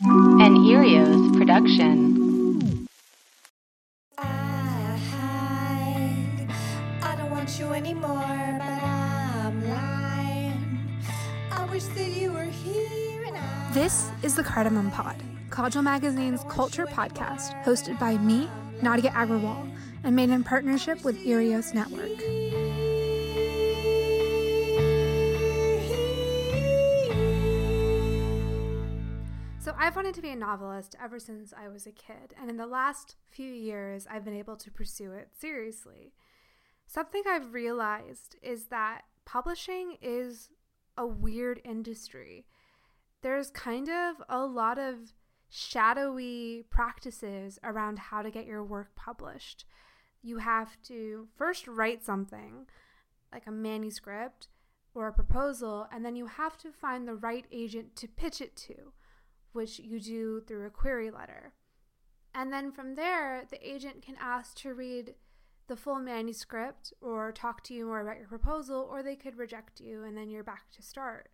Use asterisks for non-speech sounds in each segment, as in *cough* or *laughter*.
An Erios production. I, I don't want you anymore, but I'm lying. I wish that you were here and This is the Cardamom Pod, Kajal Magazine's culture podcast, hosted by me, Nadya Agrawal, and made in partnership with Erios Network. I've wanted to be a novelist ever since I was a kid, and in the last few years, I've been able to pursue it seriously. Something I've realized is that publishing is a weird industry. There's kind of a lot of shadowy practices around how to get your work published. You have to first write something, like a manuscript or a proposal, and then you have to find the right agent to pitch it to which you do through a query letter. And then from there, the agent can ask to read the full manuscript or talk to you more about your proposal, or they could reject you and then you're back to start.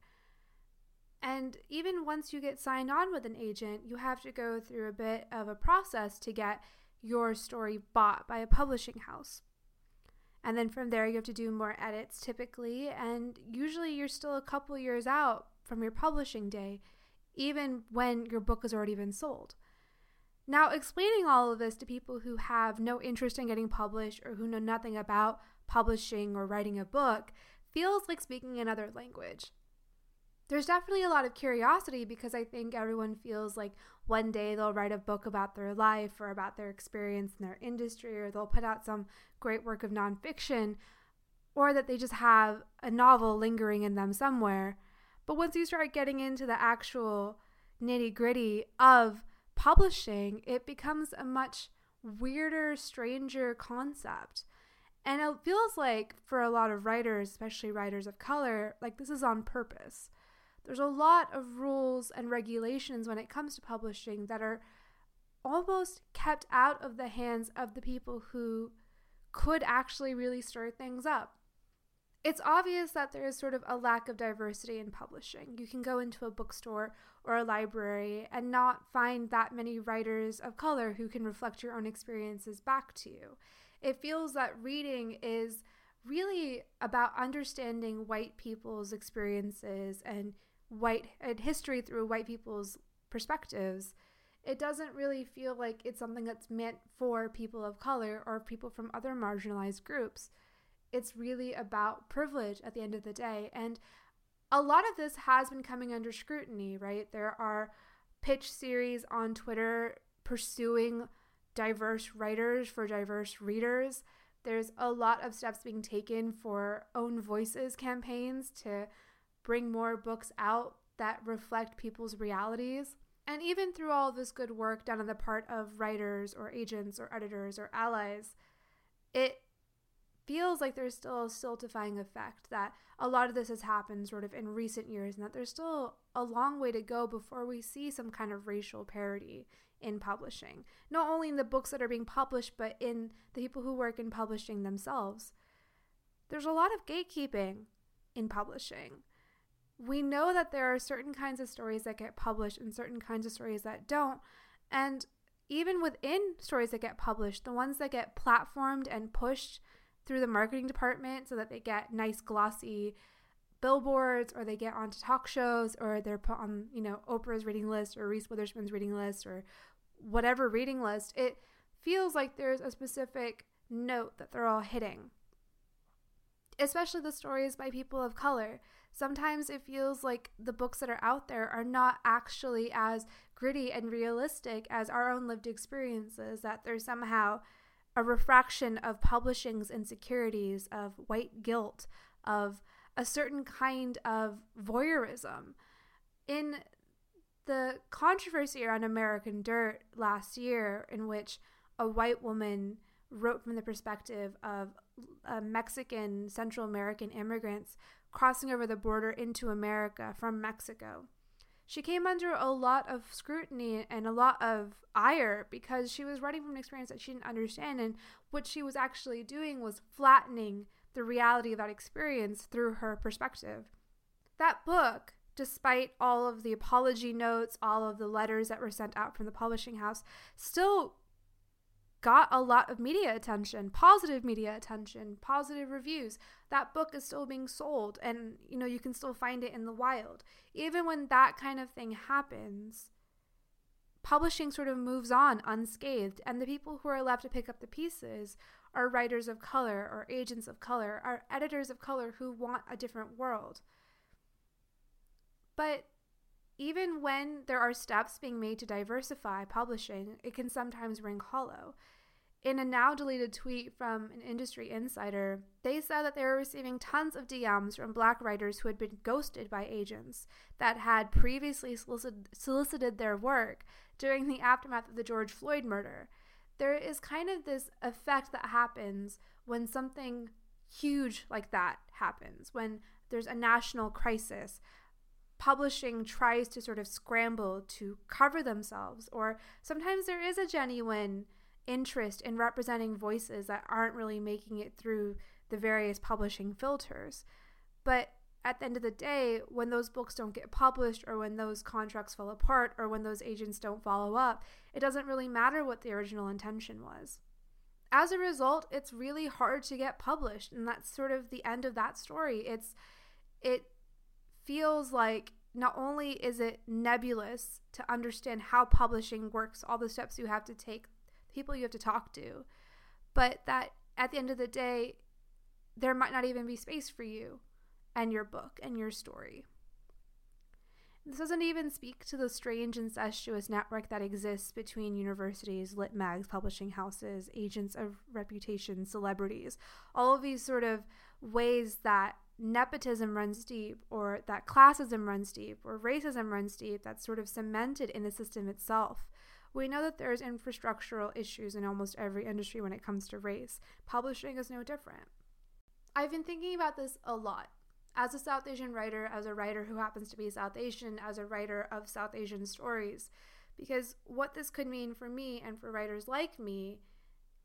And even once you get signed on with an agent, you have to go through a bit of a process to get your story bought by a publishing house. And then from there, you have to do more edits typically, and usually you're still a couple years out from your publishing day even when your book has already been sold. Now, explaining all of this to people who have no interest in getting published or who know nothing about publishing or writing a book feels like speaking another language. There's definitely a lot of curiosity because I think everyone feels like one day they'll write a book about their life or about their experience in their industry, or they'll put out some great work of nonfiction, or that they just have a novel lingering in them somewhere. But once you start getting into the actual nitty gritty of publishing, it becomes a much weirder, stranger concept. And it feels like for a lot of writers, especially writers of color, like this is on purpose. There's a lot of rules and regulations when it comes to publishing that are almost kept out of the hands of the people who could actually really stir things up it's obvious that there is sort of a lack of diversity in publishing. You can go into a bookstore or a library and not find that many writers of color who can reflect your own experiences back to you. It feels that reading is really about understanding white people's experiences and white and history through white people's perspectives. It doesn't really feel like it's something that's meant for people of color or people from other marginalized groups it's really about privilege at the end of the day. And a lot of this has been coming under scrutiny, right? There are pitch series on Twitter pursuing diverse writers for diverse readers. There's a lot of steps being taken for own voices campaigns to bring more books out that reflect people's realities. And even through all this good work done on the part of writers or agents or editors or allies, it feels like there's still a stultifying effect that a lot of this has happened sort of in recent years and that there's still a long way to go before we see some kind of racial parity in publishing. Not only in the books that are being published but in the people who work in publishing themselves. There's a lot of gatekeeping in publishing. We know that there are certain kinds of stories that get published and certain kinds of stories that don't. And even within stories that get published the ones that get platformed and pushed through the marketing department so that they get nice glossy billboards or they get onto talk shows or they're put on, you know, Oprah's reading list or Reese Witherspoon's reading list or whatever reading list. It feels like there's a specific note that they're all hitting. Especially the stories by people of color. Sometimes it feels like the books that are out there are not actually as gritty and realistic as our own lived experiences, that they're somehow a refraction of publishing's insecurities, of white guilt, of a certain kind of voyeurism. In the controversy around American Dirt last year, in which a white woman wrote from the perspective of uh, Mexican, Central American immigrants crossing over the border into America from Mexico she came under a lot of scrutiny and a lot of ire because she was writing from an experience that she didn't understand. And what she was actually doing was flattening the reality of that experience through her perspective. That book despite all of the apology notes, all of the letters that were sent out from the publishing house, still got a lot of media attention, positive media attention, positive reviews. That book is still being sold and you know, you can still find it in the wild. Even when that kind of thing happens, publishing sort of moves on unscathed and the people who are left to pick up the pieces are writers of color or agents of color, are editors of color who want a different world. But even when there are steps being made to diversify publishing, it can sometimes ring hollow. In a now deleted tweet from an industry insider, they said that they were receiving tons of DMs from black writers who had been ghosted by agents that had previously solicited, their work during the aftermath of the George Floyd murder. There is kind of this effect that happens when something huge like that happens, when there's a national crisis, publishing tries to sort of scramble to cover themselves, or sometimes there is a genuine interest in representing voices that aren't really making it through the various publishing filters. But at the end of the day, when those books don't get published, or when those contracts fall apart, or when those agents don't follow up, it doesn't really matter what the original intention was. As a result, it's really hard to get published, and that's sort of the end of that story. It's it feels like not only is it nebulous to understand how publishing works, all the steps you have to take, people you have to talk to, but that at the end of the day, there might not even be space for you and your book and your story. This doesn't even speak to the strange incestuous network that exists between universities, lit mags, publishing houses, agents of reputation, celebrities, all of these sort of ways that nepotism runs deep, or that classism runs deep, or racism runs deep, that's sort of cemented in the system itself. We know that there's infrastructural issues in almost every industry when it comes to race. Publishing is no different. I've been thinking about this a lot. As a South Asian writer, as a writer who happens to be South Asian, as a writer of South Asian stories, because what this could mean for me and for writers like me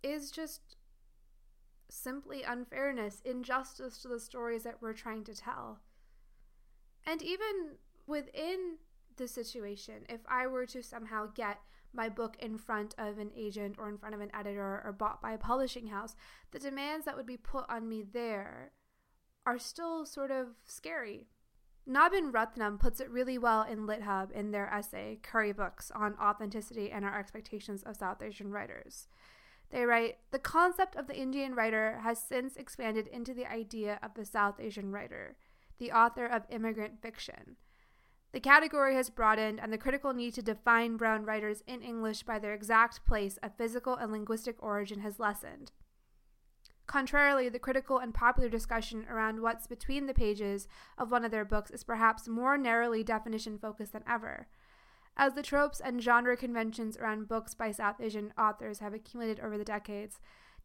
is just simply unfairness, injustice to the stories that we're trying to tell. And even within the situation, if I were to somehow get my book in front of an agent or in front of an editor or bought by a publishing house, the demands that would be put on me there are still sort of scary. Naben Ruthnum puts it really well in LitHub in their essay, Curry Books, on authenticity and our expectations of South Asian writers. They write The concept of the Indian writer has since expanded into the idea of the South Asian writer, the author of immigrant fiction. The category has broadened, and the critical need to define brown writers in English by their exact place of physical and linguistic origin has lessened. Contrarily, the critical and popular discussion around what's between the pages of one of their books is perhaps more narrowly definition focused than ever. As the tropes and genre conventions around books by South Asian authors have accumulated over the decades,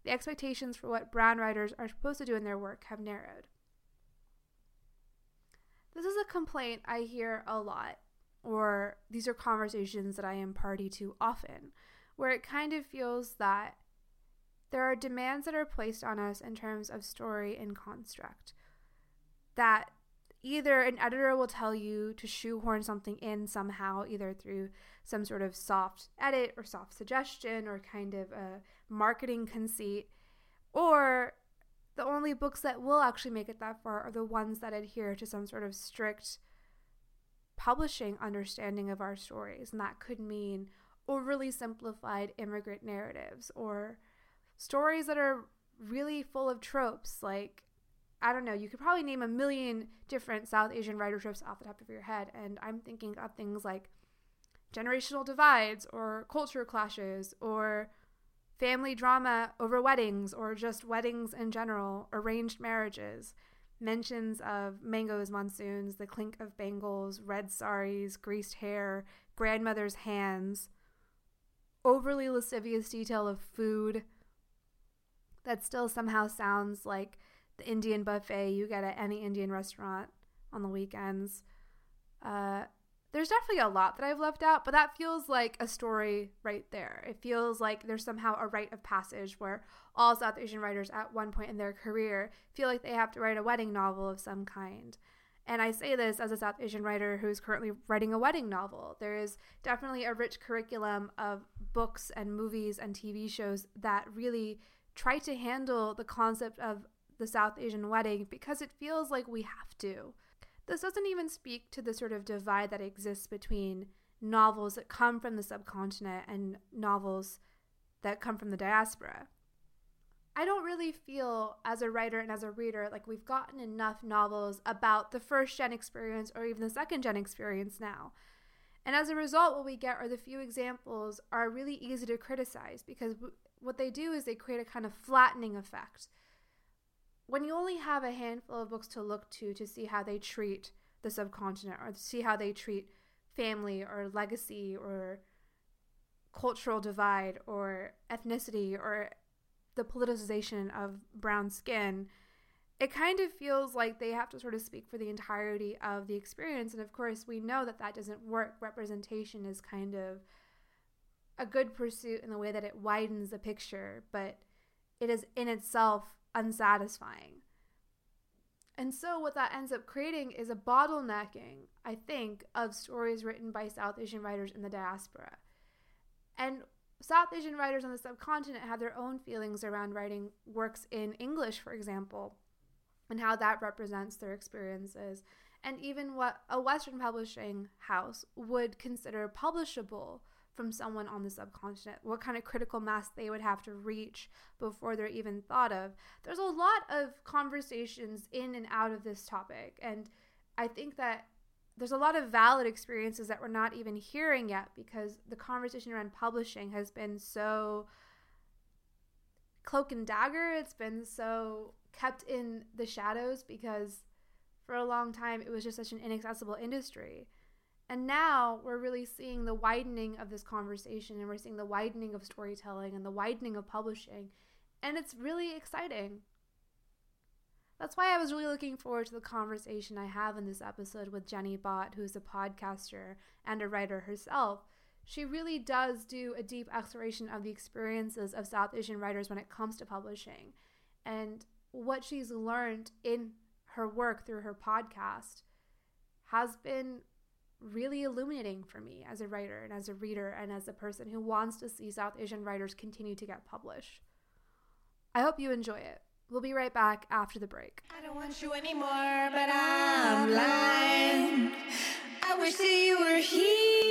the expectations for what brown writers are supposed to do in their work have narrowed. This is a complaint I hear a lot, or these are conversations that I am party to often, where it kind of feels that there are demands that are placed on us in terms of story and construct. That either an editor will tell you to shoehorn something in somehow, either through some sort of soft edit or soft suggestion or kind of a marketing conceit, or the only books that will actually make it that far are the ones that adhere to some sort of strict publishing understanding of our stories. And that could mean overly simplified immigrant narratives or stories that are really full of tropes like I don't know, you could probably name a million different South Asian writer tropes off the top of your head. And I'm thinking of things like generational divides or culture clashes or family drama over weddings or just weddings in general, arranged marriages, mentions of mangoes, monsoons, the clink of bangles, red saris, greased hair, grandmother's hands, overly lascivious detail of food that still somehow sounds like the Indian buffet you get at any Indian restaurant on the weekends. Uh, there's definitely a lot that I've left out, but that feels like a story right there. It feels like there's somehow a rite of passage where all South Asian writers at one point in their career feel like they have to write a wedding novel of some kind. And I say this as a South Asian writer who's currently writing a wedding novel. There is definitely a rich curriculum of books and movies and TV shows that really try to handle the concept of the South Asian wedding because it feels like we have to. This doesn't even speak to the sort of divide that exists between novels that come from the subcontinent and novels that come from the diaspora. I don't really feel as a writer and as a reader like we've gotten enough novels about the first gen experience or even the second gen experience now. And as a result, what we get are the few examples are really easy to criticize because what they do is they create a kind of flattening effect. When you only have a handful of books to look to to see how they treat the subcontinent or see how they treat family or legacy or cultural divide or ethnicity or the politicization of brown skin, it kind of feels like they have to sort of speak for the entirety of the experience. And of course, we know that that doesn't work. Representation is kind of a good pursuit in the way that it widens the picture, but it is in itself unsatisfying. And so, what that ends up creating is a bottlenecking, I think, of stories written by South Asian writers in the diaspora. And South Asian writers on the subcontinent have their own feelings around writing works in English, for example, and how that represents their experiences, and even what a Western publishing house would consider publishable from someone on the subcontinent, what kind of critical mass they would have to reach before they're even thought of. There's a lot of conversations in and out of this topic, and I think that there's a lot of valid experiences that we're not even hearing yet because the conversation around publishing has been so cloak and dagger. It's been so kept in the shadows because for a long time it was just such an inaccessible industry. And now we're really seeing the widening of this conversation and we're seeing the widening of storytelling and the widening of publishing. And it's really exciting. That's why I was really looking forward to the conversation I have in this episode with Jenny Bhatt, who's a podcaster and a writer herself. She really does do a deep exploration of the experiences of South Asian writers when it comes to publishing and what she's learned in her work through her podcast has been really illuminating for me as a writer and as a reader and as a person who wants to see South Asian writers continue to get published. I hope you enjoy it. We'll be right back after the break. I don't want you anymore, but I'm lying. I wish that you were here.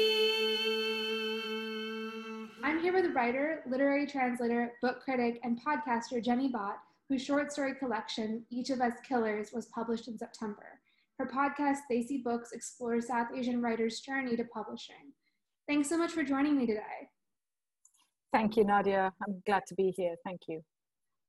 I'm here with writer, literary translator, book critic, and podcaster Jenny Bhatt, whose short story collection, Each of Us Killers, was published in September. Her podcast, Desi Books, explores South Asian writers' journey to publishing. Thanks so much for joining me today. Thank you, Nadya. I'm glad to be here. Thank you.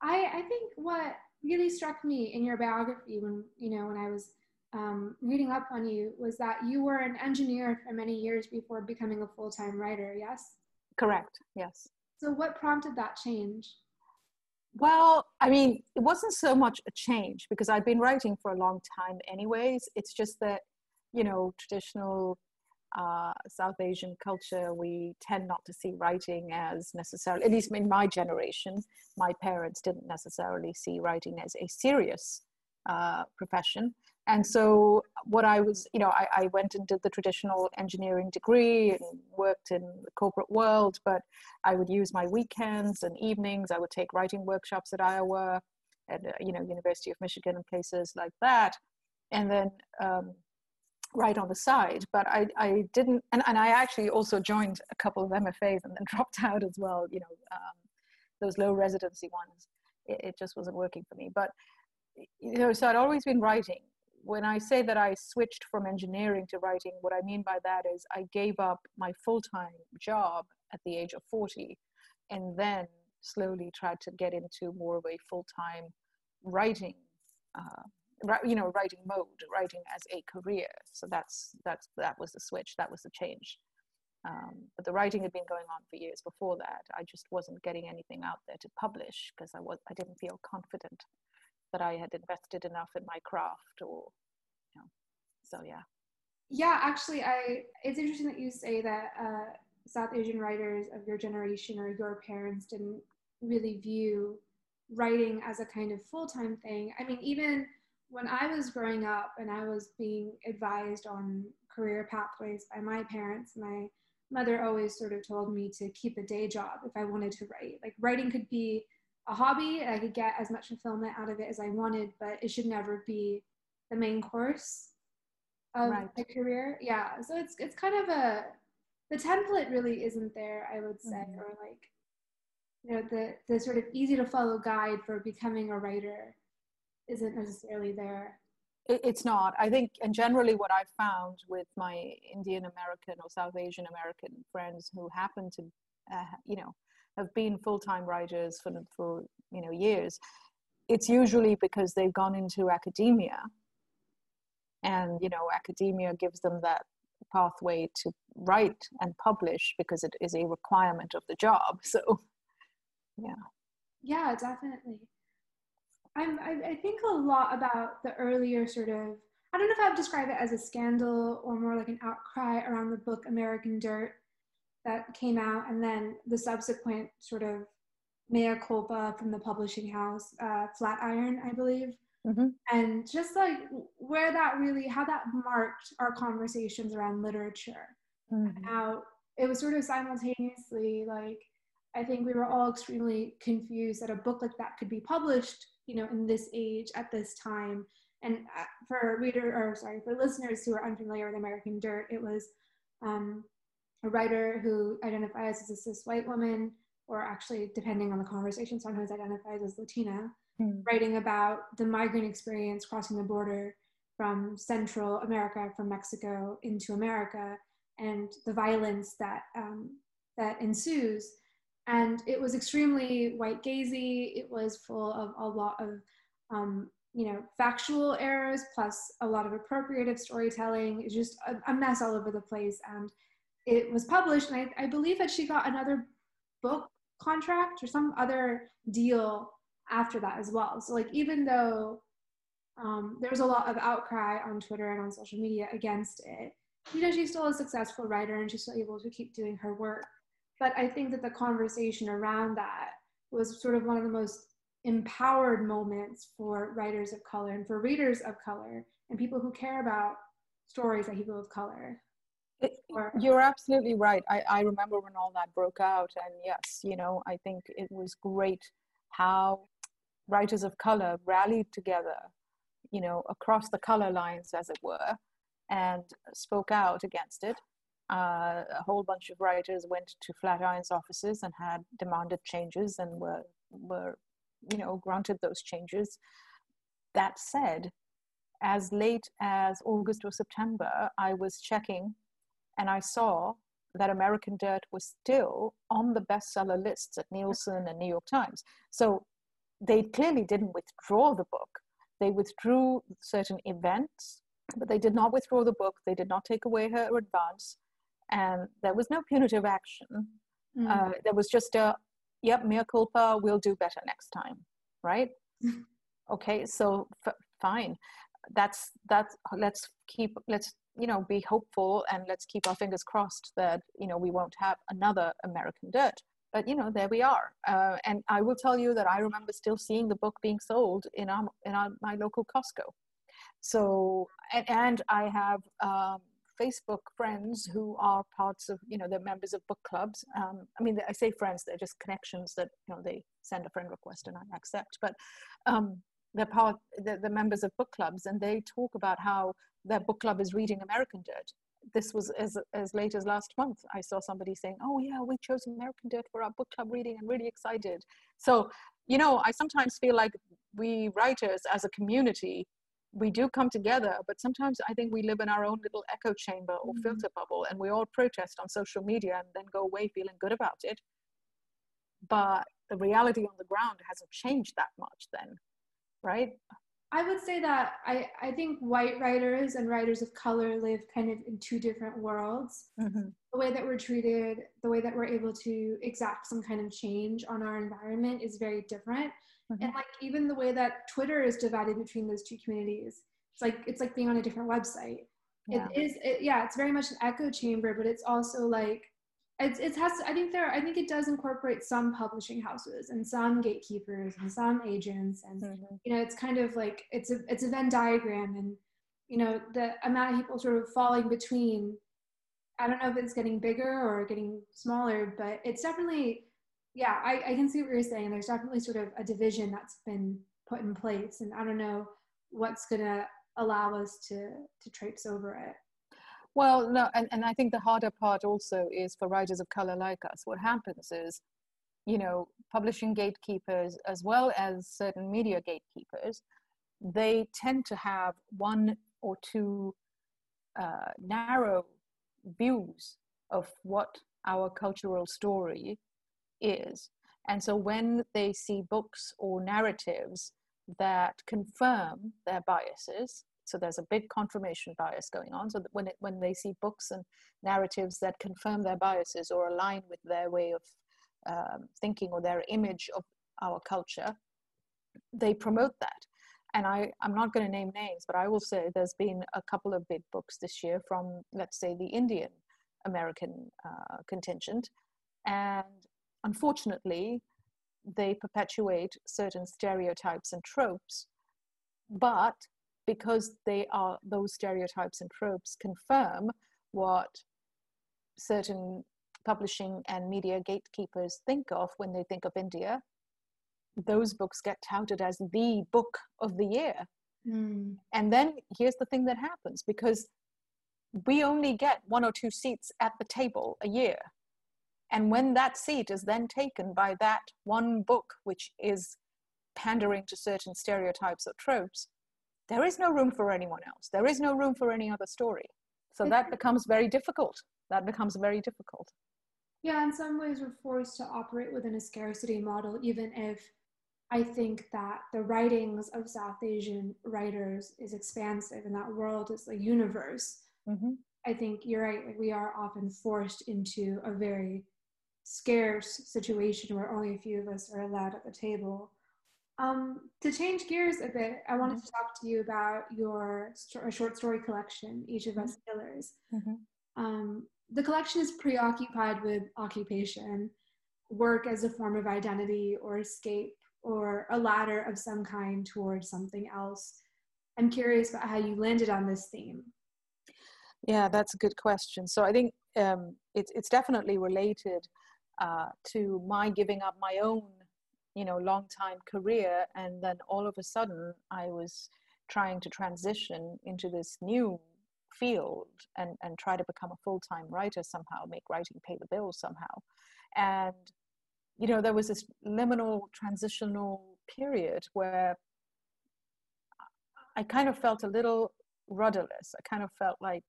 I, I think what really struck me in your biography when you know when I was um, reading up on you was that you were an engineer for many years before becoming a full-time writer. Yes. Correct. Yes. So what prompted that change? Well, I mean, it wasn't so much a change because I'd been writing for a long time, anyways. It's just that, you know, traditional uh, South Asian culture, we tend not to see writing as necessarily, at least in my generation, my parents didn't necessarily see writing as a serious uh, profession. And so, what I was, you know, I, I, went and did the traditional engineering degree and worked in the corporate world, but I would use my weekends and evenings. I would take writing workshops at Iowa, at, uh, you know, University of Michigan and places like that. And then, um, right on the side but i i didn't and, and i actually also joined a couple of mfas and then *laughs* dropped out as well you know um, those low residency ones it, it, just wasn't working for me but you know so i'd always been writing when i say that i switched from engineering to writing what i mean by that is i gave up my full-time job at the age of 40 and then slowly tried to get into more of a full-time writing uh, you know writing mode writing as a career. So that's that's that was the switch that was the change. Um, but the writing had been going on for years before that. I just wasn't getting anything out there to publish because i was i didn't feel confident that i had invested enough in my craft or you know so yeah yeah actually i it's interesting that you say that uh, south asian writers of your generation or your parents didn't really view writing as a kind of full-time thing i mean even when I was growing up and I was being advised on career pathways by my parents, my mother always sort of told me to keep a day job if I wanted to write. Like writing could be a hobby and I could get as much fulfillment out of it as I wanted, but it should never be the main course of Right. my career. Yeah. So it's it's kind of a the template really isn't there, I would say, Mhm. or like you know, the the sort of easy to follow guide for becoming a writer isn't necessarily there. It, it's not. I think, and generally, what I've found with my Indian American or South Asian American friends who happen to, uh, you know, have been full time writers for for you know years, it's usually because they've gone into academia, and you know, academia gives them that pathway to write and publish because it is a requirement of the job. So, Yeah, yeah definitely. I'm, I, I think a lot about the earlier sort of, I don't know if I would describe it as a scandal or more like an outcry around the book American Dirt that came out, and then the subsequent sort of mea culpa from the publishing house, uh, Flatiron, I believe. Mhm. And just like where that really, how that marked our conversations around literature how it was sort of simultaneously like I think we were all extremely confused that a book like that could be published, you know, in this age at this time. And uh, for reader or sorry for listeners who are unfamiliar with American Dirt, it was um, a writer who identifies as a cis white woman, or actually depending on the conversation, sometimes identifies as Latina, Mm. writing about the migrant experience crossing the border from Central America, from Mexico into America, and the violence that um, that ensues. And it was extremely white gazy. It was full of a lot of um, you know factual errors plus a lot of appropriative storytelling. It's just a, a mess all over the place. And it was published, and I, I believe that she got another book contract or some other deal after that as well. So like even though um, there was a lot of outcry on Twitter and on social media against it, you know, she's still a successful writer and she's still able to keep doing her work. But I think that the conversation around that was sort of one of the most empowered moments for writers of color and for readers of color and people who care about stories that people of color. You're absolutely right. I, I remember when all that broke out, and yes, you know, I think it was great how writers of color rallied together, you know, across the color lines, as it were, and spoke out against it. Uh, a whole bunch of writers went to Flatiron's offices and had demanded changes and were were, you know, granted those changes. That said, as late as August or September, I was checking and I saw that American Dirt was still on the bestseller lists at Nielsen and New York Times. So they clearly didn't withdraw the book. They withdrew certain events, but they did not withdraw the book. They did not take away her advance. And there was no punitive action. Mm. Uh, there was just a, yep, mea culpa, we'll do better next time, right? *laughs* okay, so f- fine. That's that's let's keep let's you know be hopeful and let's keep our fingers crossed that you know we won't have another American Dirt. But you know there we are, uh, and I will tell you that I remember still seeing the book being sold in our in our, my local Costco. So and, and I have um, Facebook friends who are parts of, you know, they're members of book clubs. Um, I mean, I say friends, they're just connections that, you know, they send a friend request and I accept. But um, they're part, they're, they're members of book clubs and they talk about how their book club is reading American Dirt. This was as, as late as last month. I saw somebody saying, oh, yeah, we chose American Dirt for our book club reading and really excited. So, you know, I sometimes feel like we writers as a community we do come together, but sometimes I think we live in our own little echo chamber or Mhm. filter bubble and we all protest on social media and then go away feeling good about it. But the reality on the ground hasn't changed that much then, right? I would say that I, I think white writers and writers of color live kind of in two different worlds. Mm-hmm. The way that we're treated, the way that we're able to exact some kind of change on our environment is very different. Mhm. And like even the way that Twitter is divided between those two communities, it's like it's like being on a different website. Yeah. It is, it, yeah, it's very much an echo chamber, but it's also like it's it has to, i think there i think it does incorporate some publishing houses and some gatekeepers and some agents and mm-hmm. you know it's kind of like it's a it's a venn diagram and you know the amount of people sort of falling between i don't know if it's getting bigger or getting smaller but it's definitely yeah i, I can see what you're saying there's definitely sort of a division that's been put in place and i don't know what's going to allow us to to traipse over it well, no, and, and I think the harder part also is for writers of color like us. What happens is, you know, publishing gatekeepers as well as certain media gatekeepers, they tend to have one or two uh, narrow views of what our cultural story is. And so when they see books or narratives that confirm their biases, so there's a big confirmation bias going on. So when it, when they see books and narratives that confirm their biases or align with their way of um, thinking or their image of our culture they promote that. And I, i'm not going to name names but i will say there's been a couple of big books this year from let's say the indian american uh, contingent. And unfortunately they perpetuate certain stereotypes and tropes but because they are those stereotypes and tropes confirm what certain publishing and media gatekeepers think of when they think of India, those books get touted as the book of the year. Mm. And then here's the thing that happens because we only get one or two seats at the table a year. And when that seat is then taken by that one book, which is pandering to certain stereotypes or tropes, there is no room for anyone else. There is no room for any other story. So that becomes very difficult. That becomes very difficult. Yeah, in some ways, we're forced to operate within a scarcity model, even if I think that the writings of South Asian writers is expansive and that world is a universe. Mm-hmm. I think you're right. We are often forced into a very scarce situation where only a few of us are allowed at the table. Um, to change gears a bit, I wanted mm-hmm. to talk to you about your st- short story collection, Each of Us mm-hmm. Killers. Mm-hmm. Um, the collection is preoccupied with occupation, work as a form of identity or escape, or a ladder of some kind towards something else. I'm curious about how you landed on this theme. Yeah, that's a good question. So I think um, it's it's definitely related uh, to my giving up my own you know long time career and then all of a sudden i was trying to transition into this new field and and try to become a full-time writer somehow make writing pay the bills somehow. And you know there was this liminal transitional period where i kind of felt a little rudderless. I kind of felt like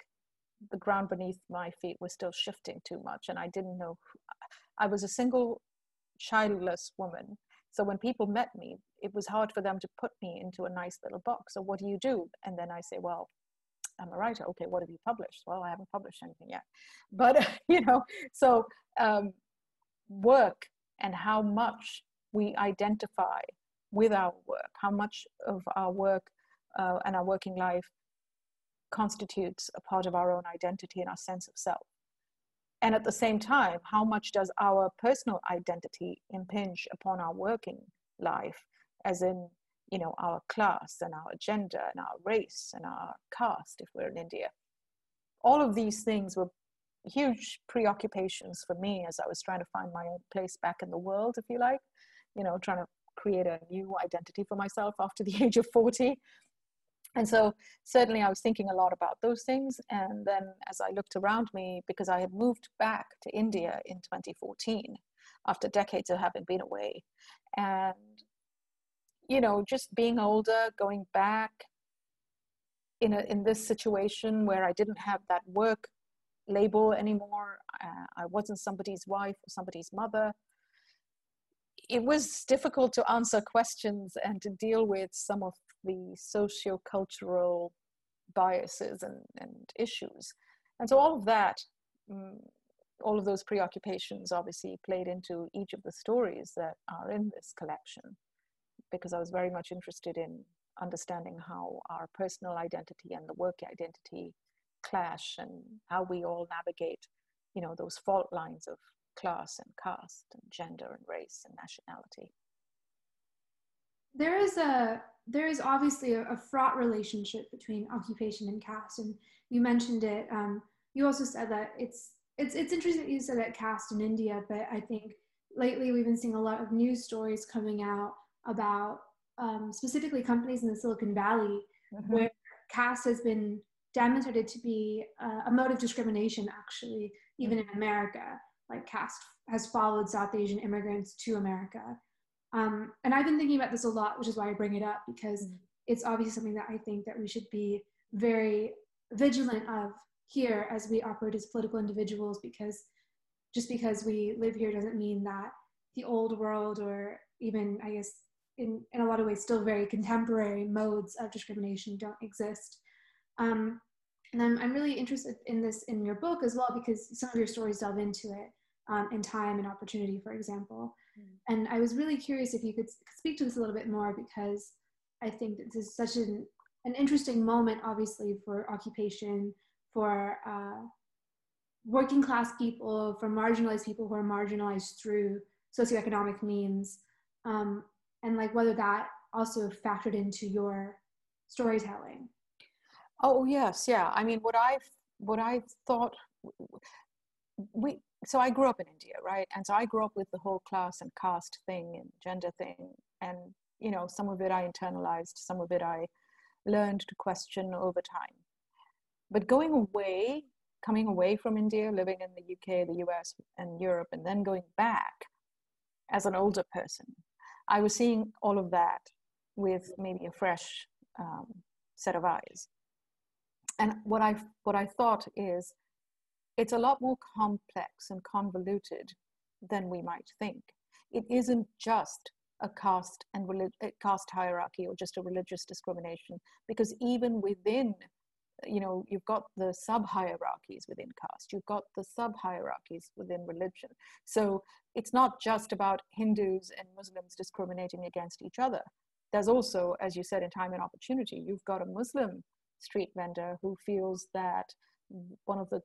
the ground beneath my feet was still shifting too much and i didn't know i was a single childless woman so when people met me, it was hard for them to put me into a nice little box. So what do you do? And then I say, well, I'm a writer. Okay, what have you published? Well, I haven't published anything yet. *laughs* But, *laughs* you know, so um, work and how much we identify with our work, how much of our work uh, and our working life constitutes a part of our own identity and our sense of self and at the same time how much does our personal identity impinge upon our working life as in you know our class and our gender and our race and our caste if we're in india? All of these things were huge preoccupations for me as i was trying to find my own place back in the world if you like you know trying to create a new identity for myself after the *laughs* age of 40 and so certainly I was thinking a lot about those things. And then as I looked around me, because I had moved back to India in 2014 after decades of having been away, and you know, just being older, going back in a in this situation where I didn't have that work label anymore. Uh, I wasn't somebody's wife or somebody's mother. It was difficult to answer questions and to deal with some of the socio-cultural biases and, and issues. And so all of that, um, all of those preoccupations obviously played into each of the stories that are in this collection because I was very much interested in understanding how our personal identity and the work identity clash and how we all navigate you know those fault lines of class and caste and gender and race and nationality there is a there is obviously a, a, fraught relationship between occupation and caste and you mentioned it um, you also said that it's it's it's interesting that you said that caste in india but i think lately we've been seeing a lot of news stories coming out about um, specifically companies in the silicon valley mm-hmm. where caste has been demonstrated to be uh, a mode of discrimination actually even in america. Like caste has followed south asian immigrants to america um, and I've been thinking about this a lot, which is why I bring it up because mm-hmm. it's obviously something that I think that we should be very vigilant of here as we operate as political individuals because just because we live here doesn't mean that the old world or even I guess in, in a lot of ways still very contemporary modes of discrimination don't exist. Um, and I'm, I'm really interested in this in your book as well because some of your stories delve into it um, in time and opportunity, for example. And I was really curious if you could speak to this a little bit more because I think this is such an, an interesting moment, obviously, for occupation, for uh, working class people, for marginalized people who are marginalized through socioeconomic means, um, and like whether that also factored into your storytelling. Oh yes, yeah. I mean, what I what I thought we so I grew up in India, right? And so I grew up with the whole class and caste thing and gender thing. And, you know, some of it I internalized, some of it I learned to question over time. But going away, coming away from India, living in the UK, the US, and Europe, and then going back as an older person, I was seeing all of that with maybe a fresh um, set of eyes. And what I what I thought is it's a lot more complex and convoluted than we might think. It isn't just a caste and relig- caste hierarchy or just a religious discrimination, because even within, you know, you've got the sub hierarchies within caste, you've got the sub hierarchies within religion. So it's not just about Hindus and Muslims discriminating against each other. There's also, as you said, in time and opportunity, you've got a Muslim street vendor who feels that one of the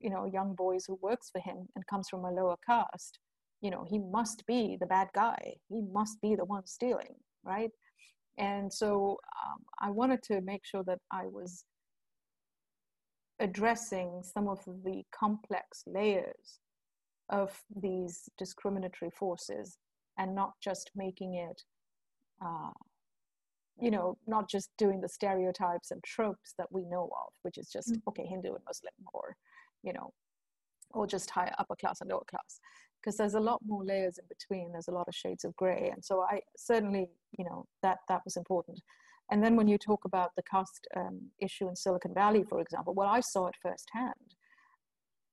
you know young boys who works for him and comes from a lower caste you know he must be the bad guy he must be the one stealing right and so um, i wanted to make sure that i was addressing some of the complex layers of these discriminatory forces and not just making it uh, you know not just doing the stereotypes and tropes that we know of which is just mm-hmm. okay hindu and muslim or you know, or just higher upper class and lower class because there's a lot more layers in between. There's a lot of shades of gray. And so i certainly you know that that was important. And then when you talk about the caste um, issue in silicon valley for example well i saw it firsthand.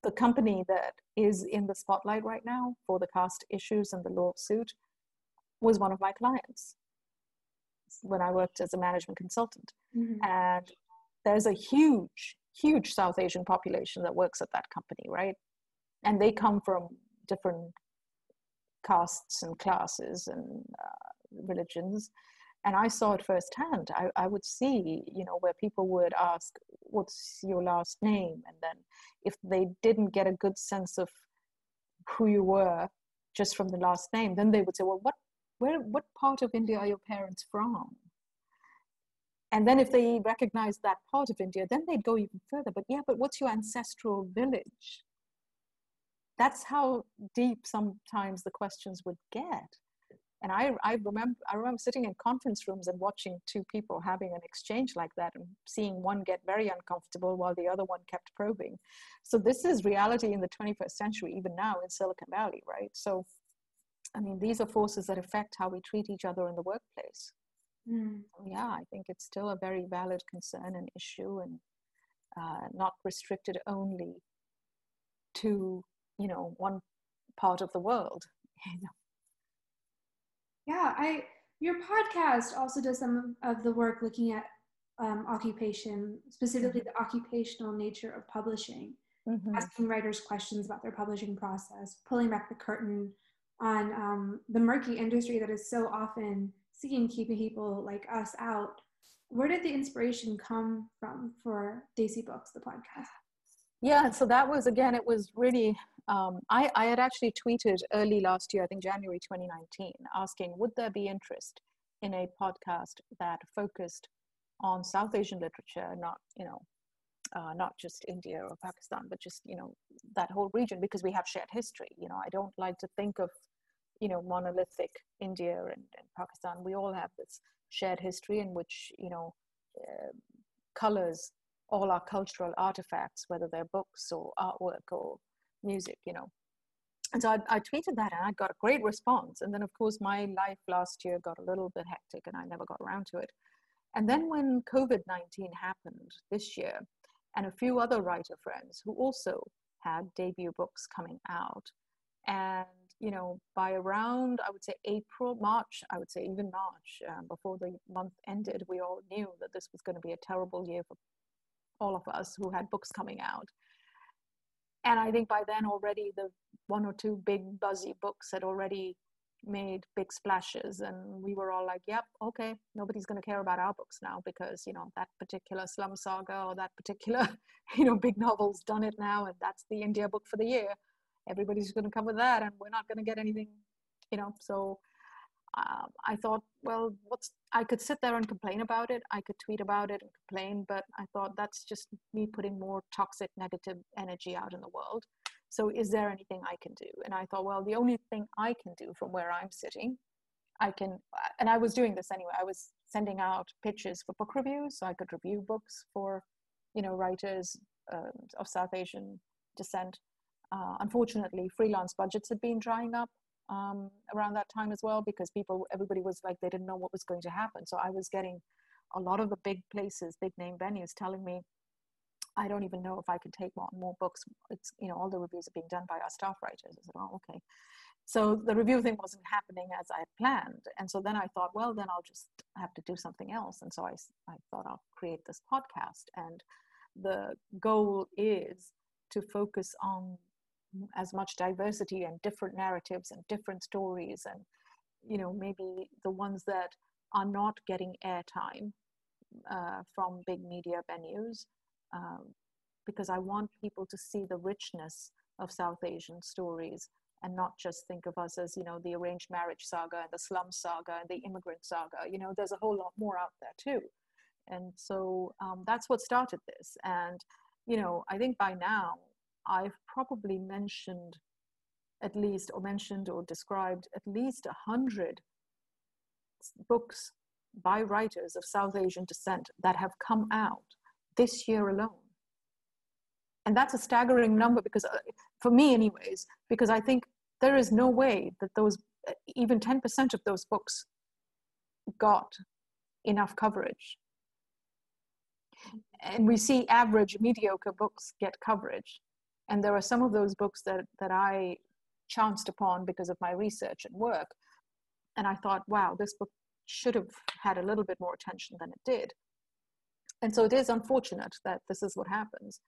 The company that is in the spotlight right now for the caste issues and the lawsuit was one of my clients when i worked as a management consultant. Mm-hmm. and there's a huge huge South Asian population that works at that company, right? And they come from different castes and classes and uh, religions. And I saw it firsthand. I, I would see, you know, where people would ask, What's your last name? And then if they didn't get a good sense of who you were just from the last name, then they would say, Well, what, where, what part of India are your parents from? And then if they recognize that part of India, then they'd go even further. But yeah, but what's your ancestral village? That's how deep sometimes the questions would get. And I, I remember I remember sitting in conference rooms and watching two people having an exchange like that and seeing one get very uncomfortable while the other one kept probing. So this is reality in the 21st century, even now in Silicon Valley, right? So I mean, these are forces that affect how we treat each other in the workplace. Mm. Yeah, I think it's still a very valid concern and issue, and uh, not restricted only to you know one part of the world. *laughs* Yeah, I your podcast also does some of the work looking at um, occupation, specifically mm-hmm. the occupational nature of publishing, mm-hmm. asking writers questions about their publishing process, pulling back the curtain on um, the murky industry that is so often seeing keeping people like us out where did the inspiration come from for Desi Books, the podcast? Yeah, so that was again, it was really, um, I, I had actually tweeted early last year, I think January 2019, asking would there be interest in a podcast that focused on South Asian literature, not, you know, uh, not just India or Pakistan, but just, you know, that whole region because we have shared history. You know, I don't like to think of, you know, monolithic India and, and Pakistan. We all have this shared history in which, you know, uh, colors all our cultural artifacts, whether they're books or artwork or music, you know. And so I, I, tweeted that and I got a great response. And then, of course, my life last year got a little bit hectic and I never got around to it. And then when COVID 19 happened this year, and a few other writer friends who also had debut books coming out, and you know, by around, I would say April, March, I would say even March, um, before the month ended, we all knew that this was going to be a terrible year for all of us who had books coming out. And I think by then already the one or two big buzzy books had already made big splashes and we were all like yep okay nobody's going to care about our books now because you know that particular slum saga or that particular *laughs* you know big novel's done it now and that's the india book for the year everybody's going to cover that and we're not going to get anything you know so um, I thought, well, what's I could sit there and complain about it. I could tweet about it and complain, but I thought that's just me putting more toxic, negative energy out in the world. So, is there anything I can do? And I thought, well, the only thing I can do from where I'm sitting, I can, and I was doing this anyway. I was sending out pitches for book reviews, so I could review books for, you know, writers uh, of South Asian descent. Uh, unfortunately, freelance budgets had been drying up um, around that time as well because people, everybody was like, they didn't know what was going to happen. So I was getting a lot of the big places, big name venues telling me, I don't even know if I can take more, more books. It's, you know, all the reviews are being done by our staff writers. I said, oh, okay. So the review thing wasn't happening as I had planned. And so then I thought, well, then I'll just have to do something else. And so I, I thought I'll create this podcast. And the goal is to focus on as much diversity and different narratives and different stories and you know maybe the ones that are not getting airtime uh, from big media venues um, because i want people to see the richness of south asian stories and not just think of us as you know the arranged marriage saga and the slum saga and the immigrant saga. You know there's a whole lot more out there too. And so um, that's what started this. And you know i think by now I've probably mentioned at least, or mentioned or described at least a hundred books by writers of South Asian descent that have come out this year alone. And that's a staggering number because, uh, for me, anyways, because I think there is no way that those, uh, even 10% of those books got enough coverage. And we see average, mediocre books get coverage and there are some of those books that that i chanced upon because of my research and work. And i thought wow this book should have had a little bit more attention than it did. And so it is unfortunate that this is what happens.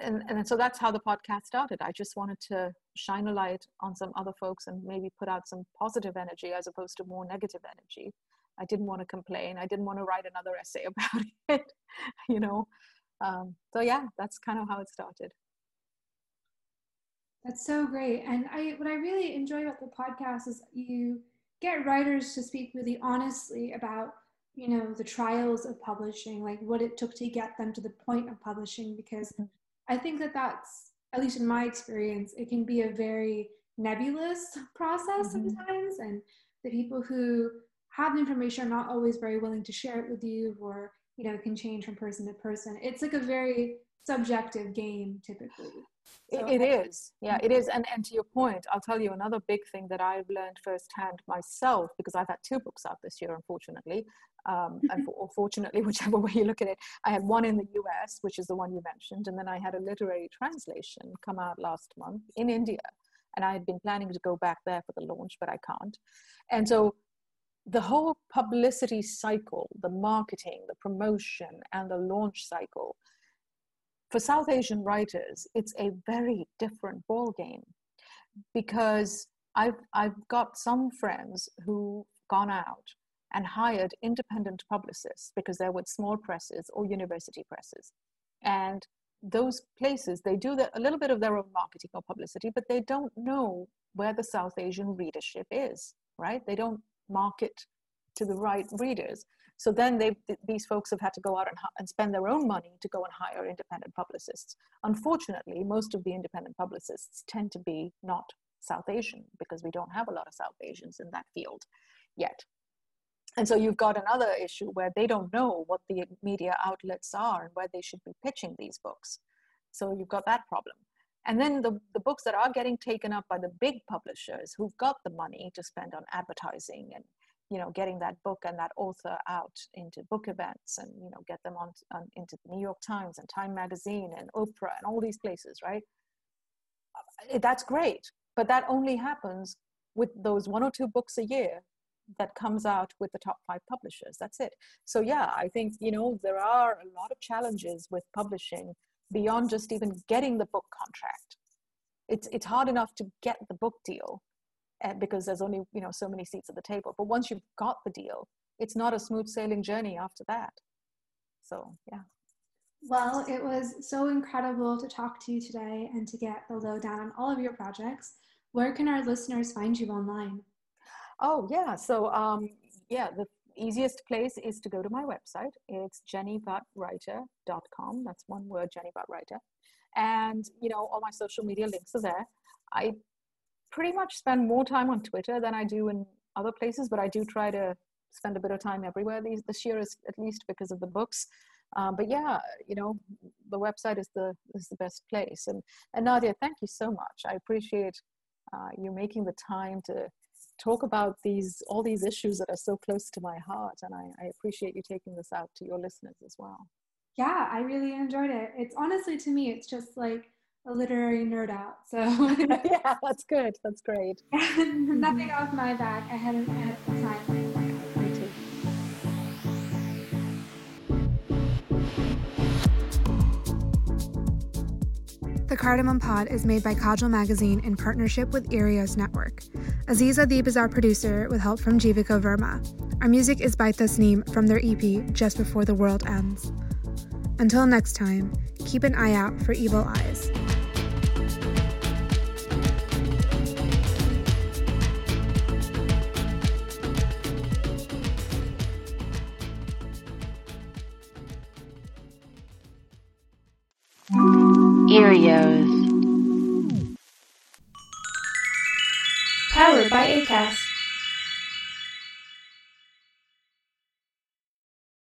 And, and so that's how the podcast started. I just wanted to shine a light on some other folks and maybe put out some positive energy as opposed to more negative energy. I didn't want to complain. I didn't want to write another essay *laughs* about it you know um, so yeah that's kind of how it started that's so great and i what i really enjoy about the podcast is you get writers to speak really honestly about you know the trials of publishing like what it took to get them to the point of publishing because mm-hmm. i think that that's at least in my experience it can be a very nebulous *laughs* process mm-hmm. sometimes and the people who have the information are not always very willing to share it with you or you know can change from person to person. It's like a very subjective game typically. So it, it is. Yeah it is. And and to your point i'll tell you another big thing that i've learned firsthand myself because i've had two books out this year unfortunately um, and for, or fortunately *laughs* whichever way you look at it i had one in the us which is the one you mentioned and then i had a literary translation come out last month in india and i had been planning to go back there for the launch but i can't. And so the whole publicity cycle, the marketing, the promotion, and the launch cycle, for South Asian writers, it's a very different ballgame because I've, I've got some friends who've gone out and hired independent publicists because they're with small presses or university presses. And those places they do the, a little bit of their own marketing or publicity but they don't know where the south asian readership is right they don't market to the right readers so then they these folks have had to go out and, and spend their own money to go and hire independent publicists unfortunately most of the independent publicists tend to be not south asian because we don't have a lot of south asians in that field yet and so you've got another issue where they don't know what the media outlets are and where they should be pitching these books. So you've got that problem. And then the, the books that are getting taken up by the big publishers who've got the money to spend on advertising and you know getting that book and that author out into book events and you know get them on, on into the New York Times and Time Magazine and Oprah and all these places, right? Uh, that's great, but that only happens with those one or two books a year that comes out with the top five publishers. That's it. So yeah, I think you know there are a lot of challenges with publishing beyond just even getting the book contract. It's it's hard enough to get the book deal uh, because there's only you know so many seats at the table. But once you've got the deal, it's not a smooth sailing journey after that. So yeah. Well, it was so incredible to talk to you today and to get the lowdown on all of your projects. Where can our listeners find you online? Oh, yeah. So, um, yeah, the easiest place is to go to my website. It's jennybhattwriter.com. That's one word, Jenny Writer. And, you know, all my social media links are there. I pretty much spend more time on Twitter than I do in other places, but I do try to spend a bit of time everywhere these, this year, is, at least because of the books. Um, but yeah, you know, the website is the is the best place. And and Nadya, thank you so much. I appreciate uh, you making the time to talk about these all these issues that are so close to my heart and I, I, appreciate you taking this out to your listeners as well. Yeah i really enjoyed it. It's honestly to me it's just like a literary nerd out so. *laughs* Yeah that's good. That's great. *laughs* Nothing off my back. I hadn't had time Cardamom Pod is made by Kajal Magazine in partnership with Earios Network. Aziz Adib is our producer with help from Jivika Verma. Our music is by Tasneem from their EP Just Before the World Ends. Until next time, keep an eye out for evil eyes. Powered by ACAST.